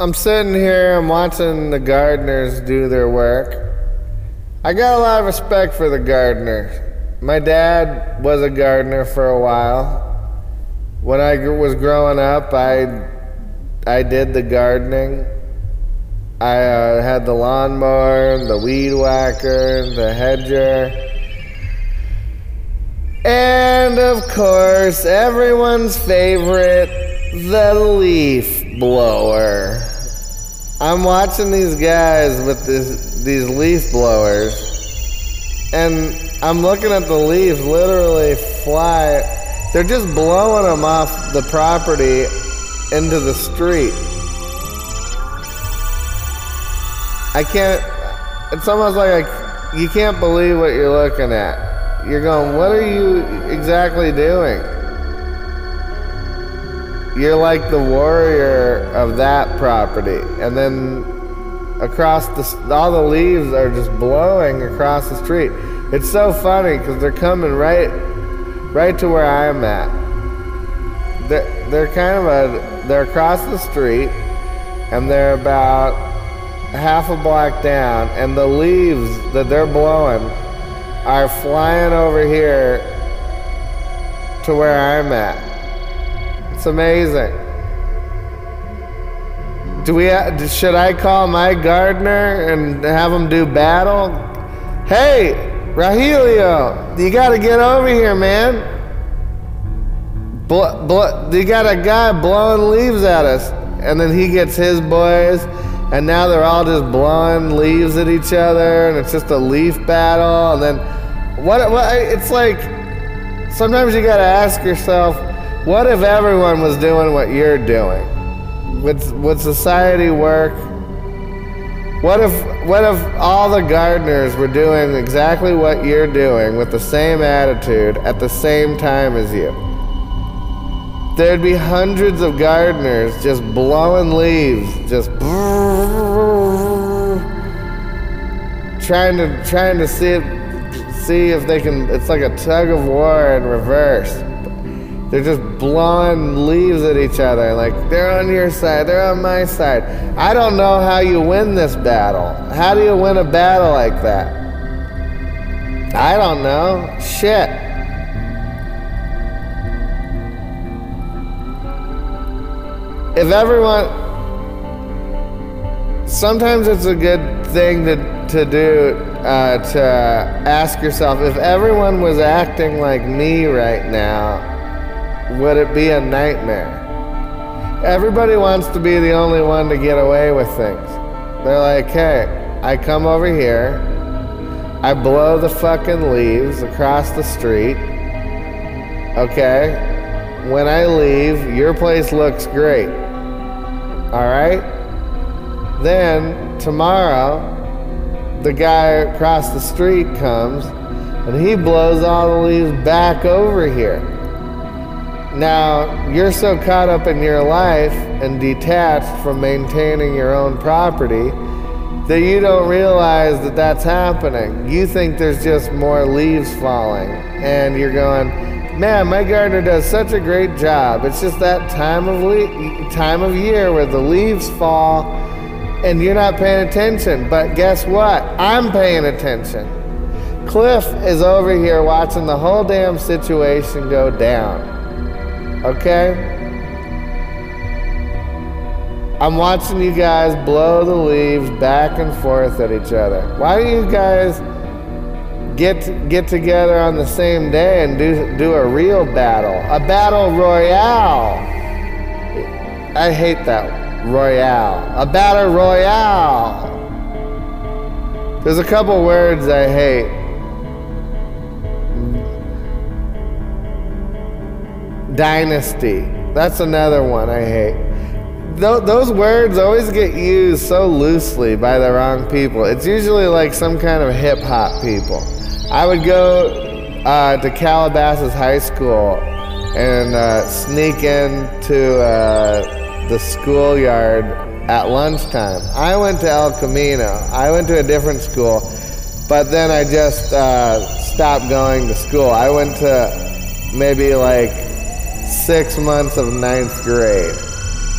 I'm sitting here, I'm watching the gardeners do their work. I got a lot of respect for the gardeners. My dad was a gardener for a while. When I was growing up, I I did the gardening. I uh, had the lawnmower, the weed whacker, the hedger. And of course, everyone's favorite, the leaf blower. I'm watching these guys with this, these leaf blowers, and I'm looking at the leaves literally fly. They're just blowing them off the property into the street. I can't. It's almost like I, you can't believe what you're looking at. You're going, what are you exactly doing? You're like the warrior of that property, and then across the all the leaves are just blowing across the street. It's so funny because they're coming right, right to where I'm at. They're, they're kind of a they're across the street, and they're about half a block down, and the leaves that they're blowing are flying over here to where I'm at. It's amazing. Do we? Should I call my gardener and have him do battle? Hey, Rahilio, you got to get over here, man. Bl- bl- you got a guy blowing leaves at us, and then he gets his boys, and now they're all just blowing leaves at each other, and it's just a leaf battle. And then, what? What? It's like sometimes you got to ask yourself, what if everyone was doing what you're doing? Would would society work? What if what if all the gardeners were doing exactly what you're doing with the same attitude at the same time as you? There'd be hundreds of gardeners just blowing leaves, just trying to trying to see it, see if they can. It's like a tug of war in reverse. They're just blowing leaves at each other. Like they're on your side, they're on my side. I don't know how you win this battle. How do you win a battle like that? I don't know. Shit. if everyone sometimes it's a good thing to, to do uh, to ask yourself if everyone was acting like me right now would it be a nightmare everybody wants to be the only one to get away with things they're like hey i come over here i blow the fucking leaves across the street okay when i leave your place looks great all right? Then tomorrow, the guy across the street comes and he blows all the leaves back over here. Now, you're so caught up in your life and detached from maintaining your own property that you don't realize that that's happening. You think there's just more leaves falling, and you're going, Man, my gardener does such a great job. It's just that time of le- time of year where the leaves fall and you're not paying attention. But guess what? I'm paying attention. Cliff is over here watching the whole damn situation go down. Okay? I'm watching you guys blow the leaves back and forth at each other. Why do you guys get get together on the same day and do do a real battle, a battle royale. I hate that royale, a battle royale. There's a couple words I hate. Dynasty. That's another one I hate. Th- those words always get used so loosely by the wrong people. It's usually like some kind of hip hop people. I would go uh, to Calabasas High School and uh, sneak into uh, the schoolyard at lunchtime. I went to El Camino. I went to a different school, but then I just uh, stopped going to school. I went to maybe like six months of ninth grade.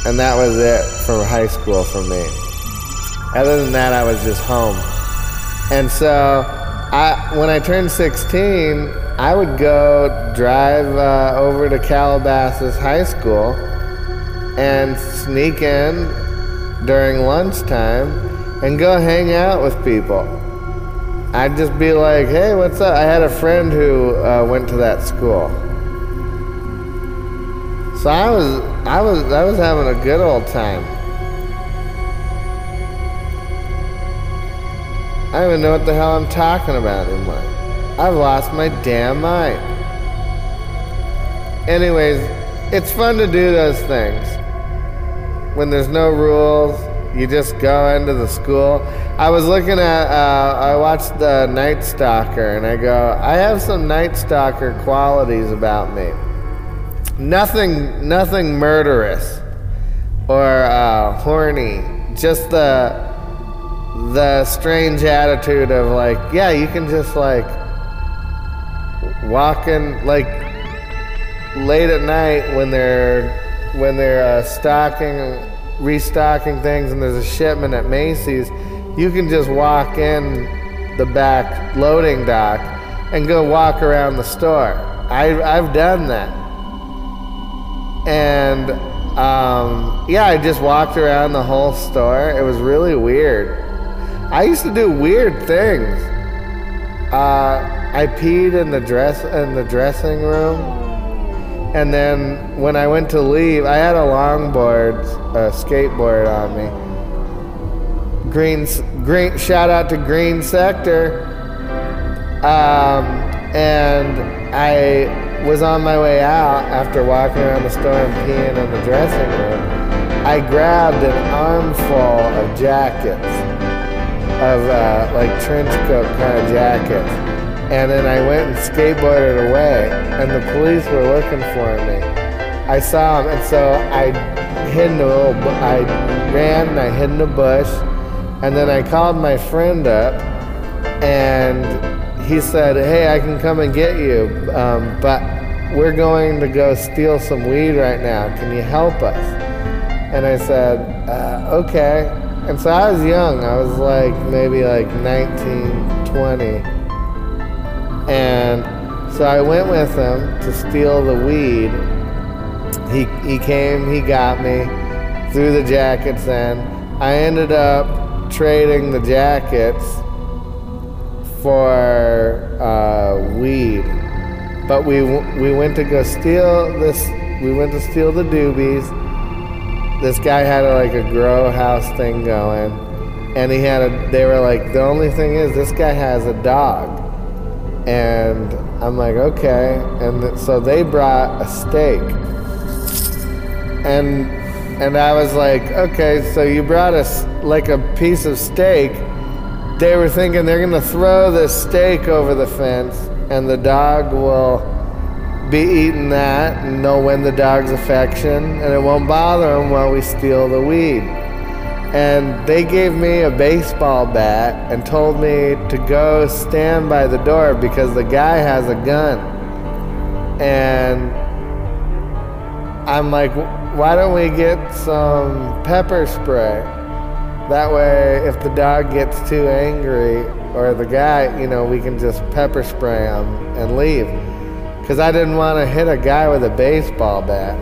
and that was it for high school for me. Other than that, I was just home. And so, I when I turned 16, I would go drive uh, over to Calabasas High School and sneak in during lunchtime and go hang out with people. I'd just be like, "Hey, what's up?" I had a friend who uh, went to that school, so I was, I was, I was having a good old time. I don't even know what the hell I'm talking about anymore. I've lost my damn mind. Anyways, it's fun to do those things. When there's no rules, you just go into the school. I was looking at, uh, I watched the Night Stalker, and I go, I have some Night Stalker qualities about me. Nothing, nothing murderous or uh, horny. Just the the strange attitude of like, yeah, you can just like walk in like late at night when they're when they're uh, stocking, restocking things, and there's a shipment at Macy's. You can just walk in the back loading dock and go walk around the store. I, I've done that. And um, yeah, I just walked around the whole store. It was really weird. I used to do weird things. Uh, I peed in the dress in the dressing room, and then when I went to leave, I had a longboard, a skateboard on me. Green, green. Shout out to Green Sector. Um, and I was on my way out after walking around the store and peeing in the dressing room. I grabbed an armful of jackets of uh, like trench coat kind of jackets. And then I went and skateboarded away, and the police were looking for me. I saw them, and so I hid in a little. I ran and I hid in a bush, and then I called my friend up, and he said, "Hey, I can come and get you, um, but we're going to go steal some weed right now. Can you help us?" And I said, uh, "Okay." And so I was young. I was like maybe like 19, 20. And so I went with him to steal the weed. He, he came, he got me, threw the jackets in. I ended up trading the jackets for uh, weed. But we, we went to go steal this, we went to steal the doobies this guy had like a grow house thing going, and he had a. They were like, the only thing is, this guy has a dog, and I'm like, okay, and so they brought a steak, and and I was like, okay, so you brought us like a piece of steak. They were thinking they're gonna throw this steak over the fence, and the dog will be eating that and know when the dog's affection, and it won't bother them while we steal the weed. And they gave me a baseball bat and told me to go stand by the door because the guy has a gun. And I'm like, why don't we get some pepper spray? That way, if the dog gets too angry or the guy, you know, we can just pepper spray him and leave because I didn't want to hit a guy with a baseball bat.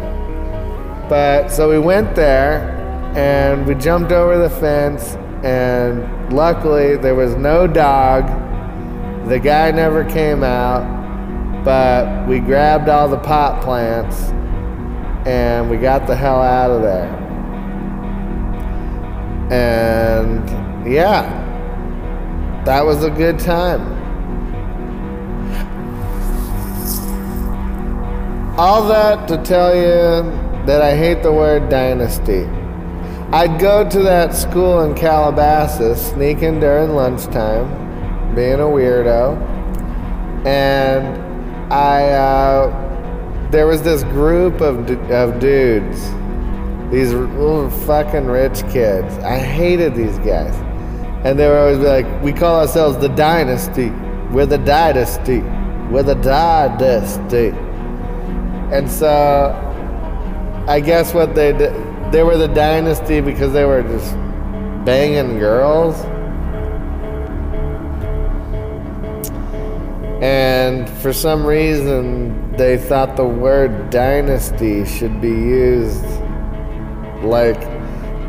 But so we went there and we jumped over the fence, and luckily there was no dog. The guy never came out, but we grabbed all the pot plants and we got the hell out of there. And yeah, that was a good time. All that to tell you that I hate the word dynasty. I'd go to that school in Calabasas, sneaking during lunchtime, being a weirdo, and I uh, there was this group of of dudes, these little fucking rich kids. I hated these guys, and they were always like, "We call ourselves the dynasty. We're the dynasty. We're the dynasty." And so I guess what they they were the dynasty because they were just banging girls. And for some reason, they thought the word dynasty should be used like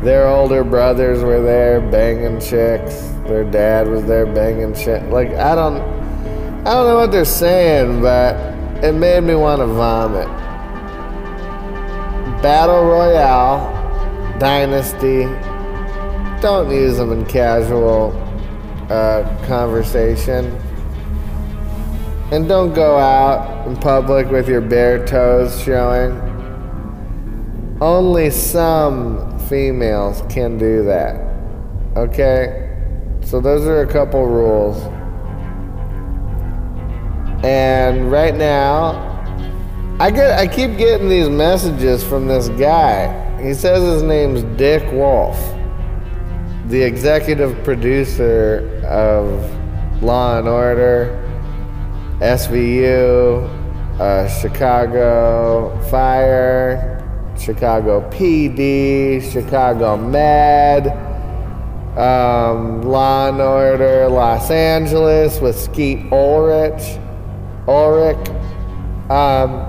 their older brothers were there banging chicks, their dad was there banging chicks. Like, I don't, I don't know what they're saying, but it made me want to vomit. Battle Royale, Dynasty, don't use them in casual uh, conversation. And don't go out in public with your bare toes showing. Only some females can do that. Okay? So those are a couple rules. And right now, I get I keep getting these messages from this guy. He says his name's Dick Wolf, the executive producer of Law and Order SVU, uh, Chicago Fire, Chicago PD, Chicago Med, um, Law and Order Los Angeles with Skeet Ulrich. Ulrich. Um,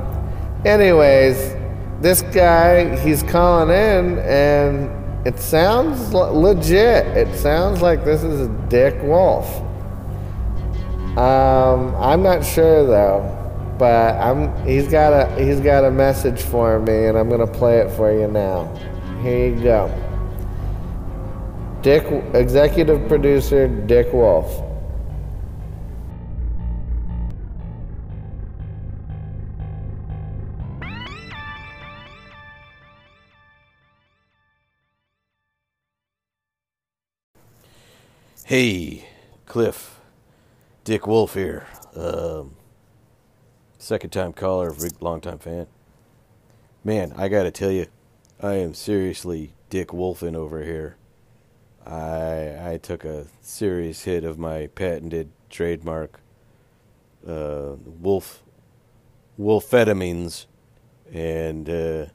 anyways, this guy, he's calling in and it sounds legit. It sounds like this is Dick Wolf. Um, I'm not sure though, but I'm. He's got a he's got a message for me, and I'm gonna play it for you now. Here you go. Dick, executive producer Dick Wolf. Hey, Cliff. Dick Wolf here. Um, second time caller, long time fan. Man, I gotta tell you, I am seriously Dick Wolfing over here. I I took a serious hit of my patented trademark uh, wolf wolfetamines, and uh,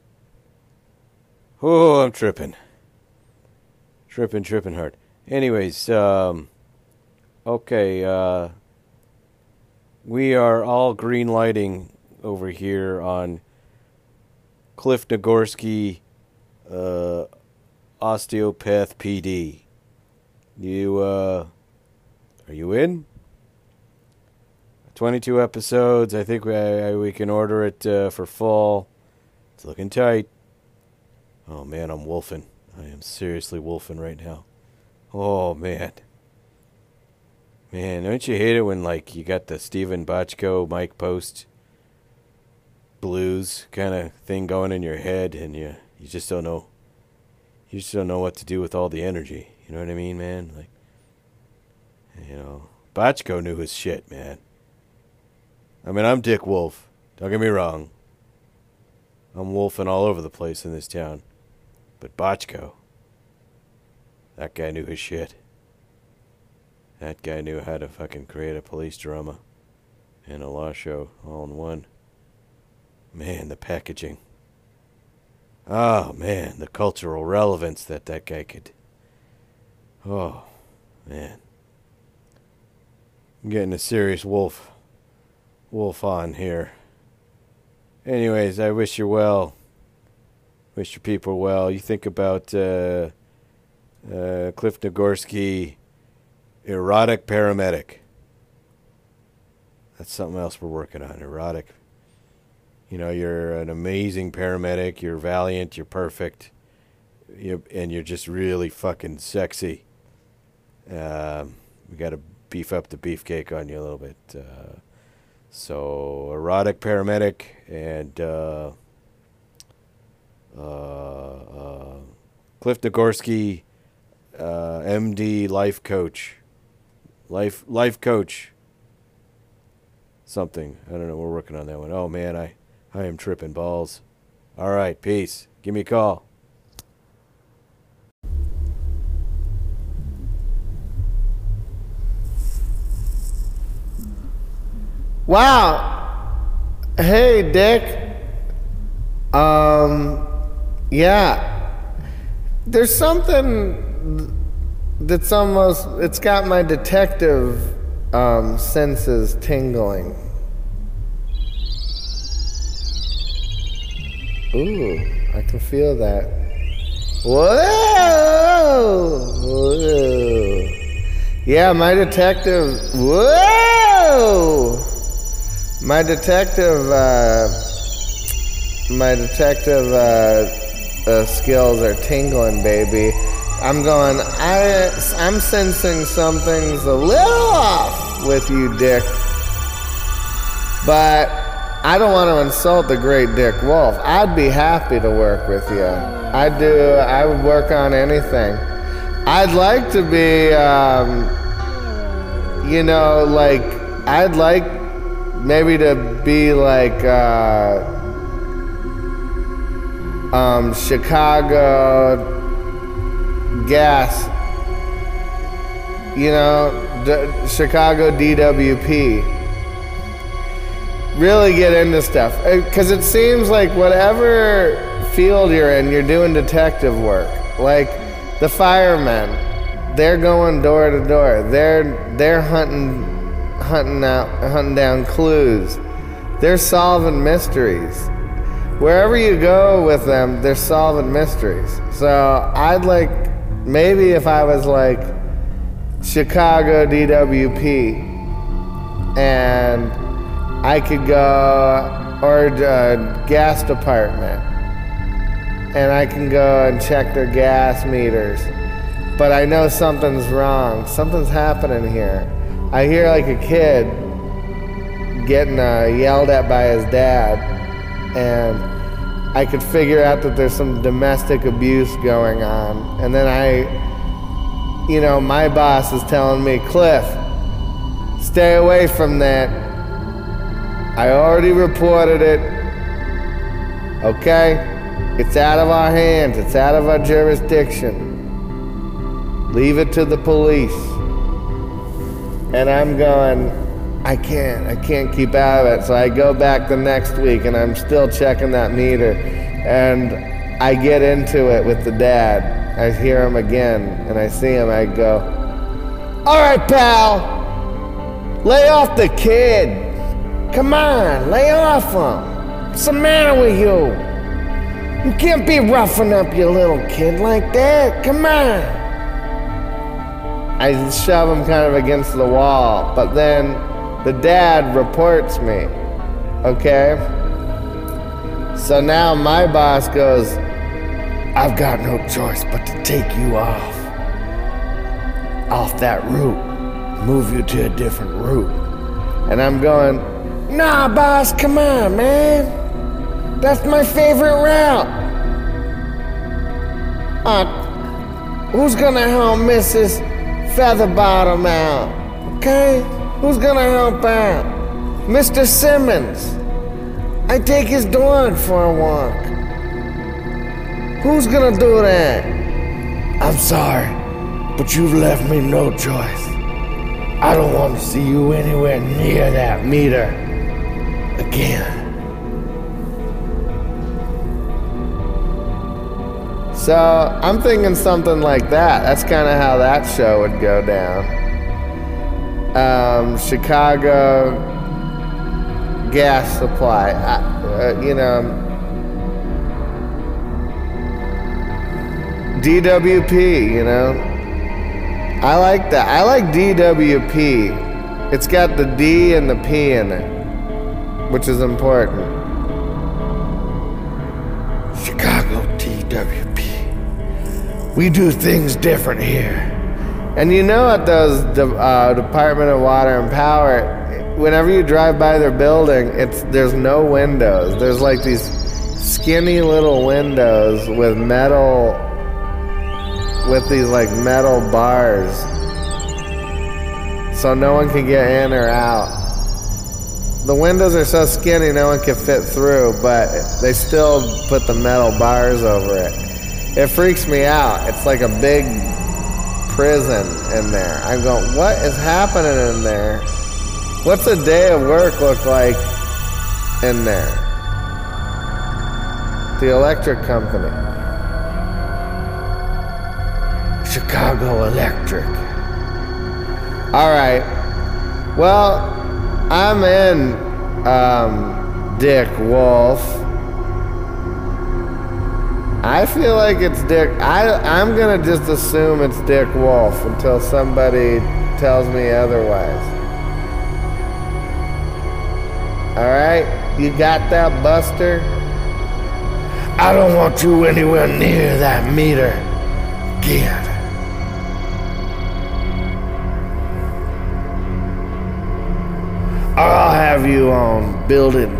oh, I'm tripping, tripping, tripping hard. Anyways, um, okay. Uh, we are all green lighting over here on Cliff Nagorski, uh, Osteopath PD. You, uh, are you in? 22 episodes. I think we, I, we can order it uh, for fall. It's looking tight. Oh man, I'm wolfing. I am seriously wolfing right now. Oh man. Man, don't you hate it when like you got the Steven Bochco, Mike Post blues kind of thing going in your head, and you you just don't know, you just don't know what to do with all the energy. You know what I mean, man? Like, you know, Bochco knew his shit, man. I mean, I'm Dick Wolf. Don't get me wrong. I'm wolfing all over the place in this town, but Bochco, that guy knew his shit. That guy knew how to fucking create a police drama and a law show all in one. Man, the packaging. Oh, man, the cultural relevance that that guy could. Oh, man. I'm getting a serious wolf. Wolf on here. Anyways, I wish you well. Wish your people well. You think about uh, uh, Cliff Nagorski Erotic paramedic. That's something else we're working on. Erotic. You know, you're an amazing paramedic. You're valiant. You're perfect. You, and you're just really fucking sexy. Um, we got to beef up the beefcake on you a little bit. Uh, so, erotic paramedic and uh, uh, uh Cliff Nagorski, uh, MD life coach life life coach something. I don't know. We're working on that one. Oh man, I I am tripping balls. All right, peace. Give me a call. Wow. Hey, Dick. Um, yeah. there's something that's almost it's got my detective um, senses tingling. Ooh, I can feel that. Whoa! Whoa. Yeah, my detective. Whoa! My detective. Uh, my detective uh, uh, skills are tingling, baby. I'm going. I. I'm sensing something's a little off with you, Dick. But I don't want to insult the great Dick Wolf. I'd be happy to work with you. I do. I would work on anything. I'd like to be, um, you know, like I'd like maybe to be like uh, um, Chicago gas. You know, D- Chicago DWP really get into stuff. Uh, because it seems like whatever field you're in you're doing detective work. Like the firemen they're going door to door. They're they're hunting hunting out hunting down clues. They're solving mysteries. Wherever you go with them they're solving mysteries. So i'd like maybe if i was like chicago dwp and I could go or uh, gas department, and I can go and check their gas meters. But I know something's wrong. Something's happening here. I hear like a kid getting uh, yelled at by his dad, and I could figure out that there's some domestic abuse going on. And then I, you know, my boss is telling me, Cliff, stay away from that. I already reported it. Okay? It's out of our hands, it's out of our jurisdiction. Leave it to the police. And I'm going, I can't, I can't keep out of it. So I go back the next week and I'm still checking that meter. And I get into it with the dad. I hear him again and I see him. I go, All right, pal, lay off the kid. Come on, lay off him. What's the matter with you? You can't be roughing up your little kid like that. Come on. I shove him kind of against the wall, but then the dad reports me. Okay? So now my boss goes, I've got no choice but to take you off. Off that route. Move you to a different route. And I'm going, Nah, boss, come on, man. That's my favorite route. Uh, who's gonna help Mrs. Featherbottom out? Okay? Who's gonna help out? Mr. Simmons. I take his dog for a walk. Who's gonna do that? I'm sorry, but you've left me no choice. I don't want to see you anywhere near that meter again. So I'm thinking something like that. That's kind of how that show would go down. Um, Chicago gas supply. I, uh, you know, DWP. You know, I like that. I like DWP. It's got the D and the P in it which is important. Chicago DWP. We do things different here. And you know at those uh, Department of Water and Power, whenever you drive by their building, it's there's no windows. There's like these skinny little windows with metal with these like metal bars. So no one can get in or out the windows are so skinny no one can fit through, but they still put the metal bars over it. It freaks me out. It's like a big prison in there. I'm going, what is happening in there? What's a day of work look like in there? The electric company. Chicago Electric. All right. Well, I'm in, um, Dick Wolf. I feel like it's Dick. I, I'm gonna just assume it's Dick Wolf until somebody tells me otherwise. All right, you got that, Buster? I don't want you anywhere near that meter. Get. I'll have you on building.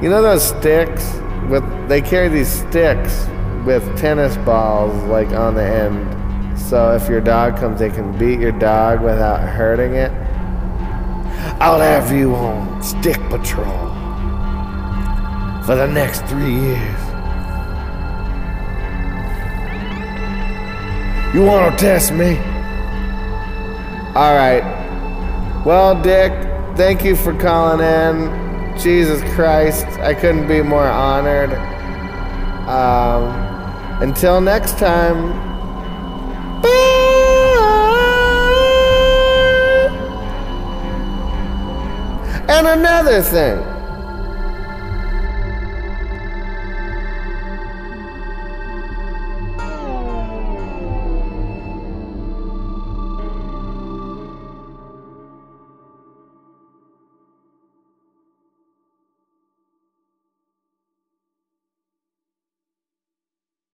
You know those sticks with they carry these sticks with tennis balls like on the end. So if your dog comes they can beat your dog without hurting it. I'll have you on stick patrol for the next 3 years. You want to test me? All right. Well, Dick, thank you for calling in. Jesus Christ, I couldn't be more honored. Um, until next time. Bye. And another thing.